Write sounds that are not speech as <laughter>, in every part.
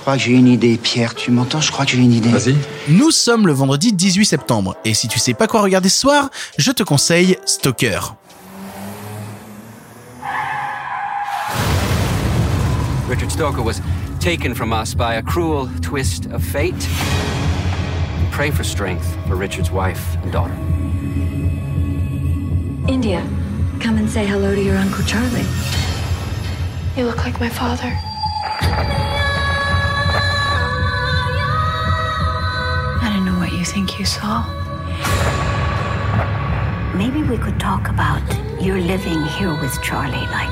crois que j'ai une idée, Pierre. Tu m'entends? Je crois que j'ai une idée. Vas-y. Nous sommes le vendredi 18 septembre, et si tu sais pas quoi regarder ce soir, je te conseille Stalker. Richard Stoker was taken from us by a cruel twist of fate. Pray for strength for Richard's wife and daughter. India, come and say hello to your Uncle Charlie. You look like my father. You saw. Maybe we could talk about your living here with Charlie like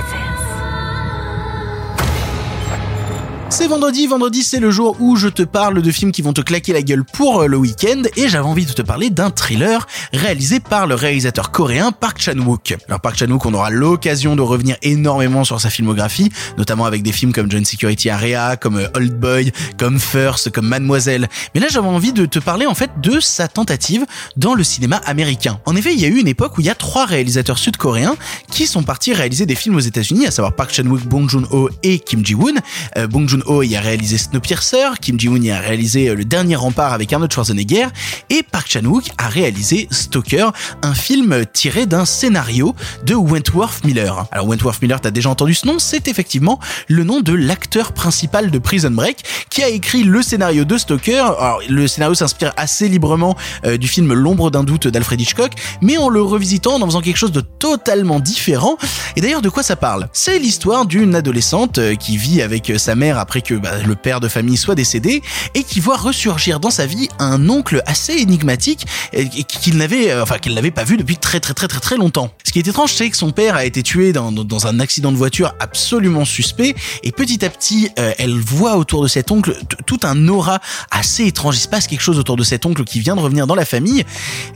C'est vendredi, vendredi c'est le jour où je te parle de films qui vont te claquer la gueule pour euh, le week-end et j'avais envie de te parler d'un thriller réalisé par le réalisateur coréen Park Chan-wook. Alors Park Chan-wook, on aura l'occasion de revenir énormément sur sa filmographie, notamment avec des films comme John Security Area, comme euh, Old Boy, comme First, comme Mademoiselle. Mais là j'avais envie de te parler en fait de sa tentative dans le cinéma américain. En effet, il y a eu une époque où il y a trois réalisateurs sud-coréens qui sont partis réaliser des films aux États-Unis, à savoir Park Chan-wook, Bong Joon-ho et Kim Ji-woon. Euh, Bong Joon Joon-ho y a réalisé Snowpiercer, Kim Ji-woon y a réalisé euh, Le Dernier Rempart avec Arnold Schwarzenegger, et Park Chan-wook a réalisé Stalker, un film tiré d'un scénario de Wentworth Miller. Alors Wentworth Miller, t'as déjà entendu ce nom, c'est effectivement le nom de l'acteur principal de Prison Break, qui a écrit le scénario de Stalker. Alors le scénario s'inspire assez librement euh, du film L'ombre d'un doute d'Alfred Hitchcock, mais en le revisitant, en faisant quelque chose de totalement différent. Et d'ailleurs, de quoi ça parle? C'est l'histoire d'une adolescente euh, qui vit avec sa mère après que bah, le père de famille soit décédé et qui voit ressurgir dans sa vie un oncle assez énigmatique qu'il n'avait, euh, enfin qu'elle n'avait pas vu depuis très très très très très longtemps. Ce qui est étrange, c'est que son père a été tué dans, dans un accident de voiture absolument suspect et petit à petit, euh, elle voit autour de cet oncle tout un aura assez étrange. Il se passe quelque chose autour de cet oncle qui vient de revenir dans la famille.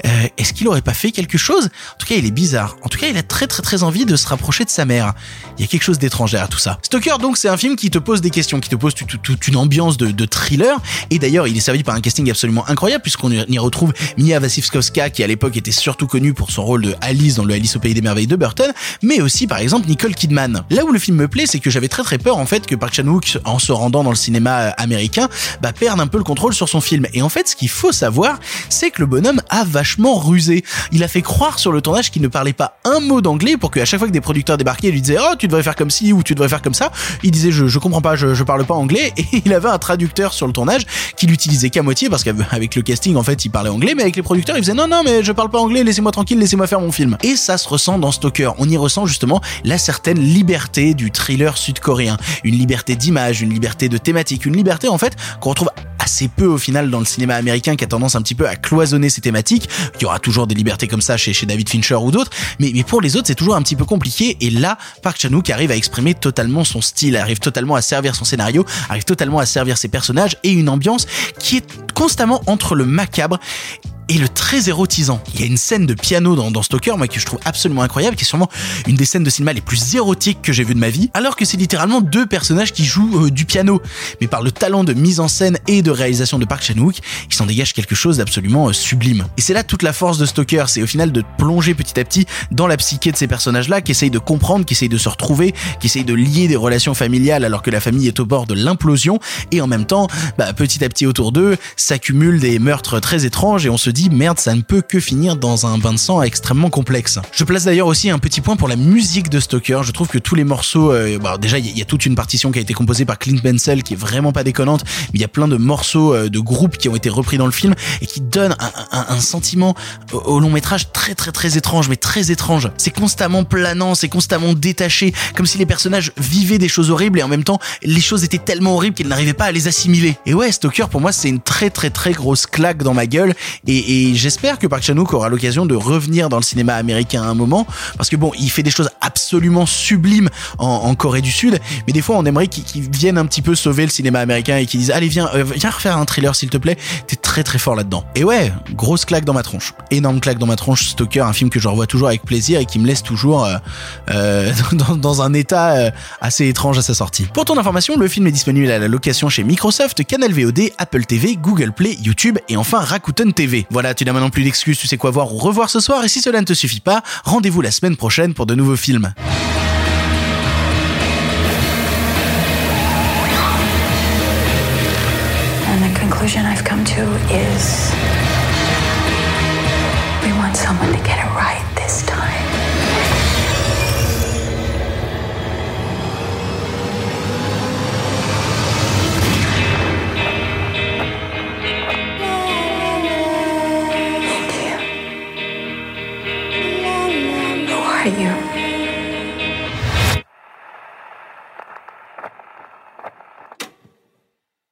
Euh, est-ce qu'il aurait pas fait quelque chose? En tout cas, il est bizarre. En tout cas, il a très très très envie de se rapprocher de sa mère. Il y a quelque chose d'étrange derrière tout ça. Stalker, donc, c'est un film qui te pose des questions, qui te pose toute une ambiance de, thriller. Et d'ailleurs, il est servi par un casting absolument incroyable puisqu'on y retrouve Mia Wasikowska qui à l'époque était surtout connue pour son rôle de Alice dans le Alice au pays des merveilles de Burton, mais aussi par exemple Nicole Kidman. Là où le film me plaît, c'est que j'avais très très peur en fait que Park Chan-wook, en se rendant dans le cinéma euh, américain, bah perde un peu le contrôle sur son film. Et en fait, ce qu'il faut savoir, c'est que le bonhomme a vachement rusé. Il a fait croire sur le tournage qu'il ne parlait pas un mot d'anglais pour qu'à chaque fois que des producteurs débarquaient, il lui disaient oh tu devrais faire comme ci ou tu devrais faire comme ça, il disait je, je comprends pas, je, je parle pas anglais <laughs> et il avait un traducteur sur le tournage qui l'utilisait qu'à moitié parce qu'avec le casting en fait il parlait anglais mais avec les producteurs il faisait non non mais je parle pas anglais laissez-moi tranquille laissez-moi faire mon film. Et ça se ressent dans Stalker. On y ressent justement la certaine liberté du thriller sud-coréen. Une liberté d'image une liberté de thématique une liberté en fait qu'on retrouve assez peu au final dans le cinéma américain qui a tendance un petit peu à cloisonner ses thématiques. Il y aura toujours des libertés comme ça chez, David Fincher ou d'autres, mais, mais pour les autres c'est toujours un petit peu compliqué et là Park Chan-wook arrive à exprimer totalement son style, arrive totalement à servir son scénario, arrive totalement à servir ses personnages et une ambiance qui est constamment entre le macabre et le très érotisant. Il y a une scène de piano dans, dans Stalker, moi, que je trouve absolument incroyable, qui est sûrement une des scènes de cinéma les plus érotiques que j'ai vues de ma vie, alors que c'est littéralement deux personnages qui jouent euh, du piano. Mais par le talent de mise en scène et de réalisation de Park Chan-wook, il s'en dégage quelque chose d'absolument euh, sublime. Et c'est là toute la force de Stalker, c'est au final de plonger petit à petit dans la psyché de ces personnages-là, qui essayent de comprendre, qui essayent de se retrouver, qui essayent de lier des relations familiales alors que la famille est au bord de l'implosion, et en même temps, bah, petit à petit autour d'eux, s'accumulent des meurtres très étranges et on se dit merde, ça ne peut que finir dans un bain de sang extrêmement complexe. Je place d'ailleurs aussi un petit point pour la musique de Stoker. Je trouve que tous les morceaux, euh, bah, déjà il y, a toute une partition qui a été composée par Clint Bensel qui est vraiment pas déconnante, mais il y a plein de morceaux euh, de groupes qui ont été repris dans le film et qui donnent un, sentiment au, long métrage très très très étrange, mais très étrange. C'est constamment planant, c'est constamment détaché, comme si les personnages vivaient des choses horribles et en même temps les choses étaient tellement horribles qu'ils n'arrivaient pas à les assimiler. Et ouais, Stoker pour moi c'est une très très très grosse claque dans ma gueule et et j'espère que Park Chan-wook aura l'occasion de revenir dans le cinéma américain à un moment, parce que bon, il fait des choses absolument sublimes en, Corée du Sud, mais des fois on aimerait qu'il vienne un petit peu sauver le cinéma américain et qu'il dise allez viens, euh, viens refaire un thriller s'il te plaît, t'es très très fort là-dedans. Et ouais, grosse claque dans ma tronche, énorme claque dans ma tronche, Stalker, un film que je revois toujours avec plaisir et qui me laisse toujours euh, euh, <laughs> dans, un état assez étrange à sa sortie. Pour ton information, le film est disponible à la location chez Microsoft, Canal VOD, Apple TV, Google Play, YouTube et enfin Rakuten TV. Voilà tu n'as maintenant plus d'excuses, tu sais quoi voir ou revoir ce soir, et si cela ne te suffit pas, rendez-vous la semaine prochaine pour de nouveaux films. Are you?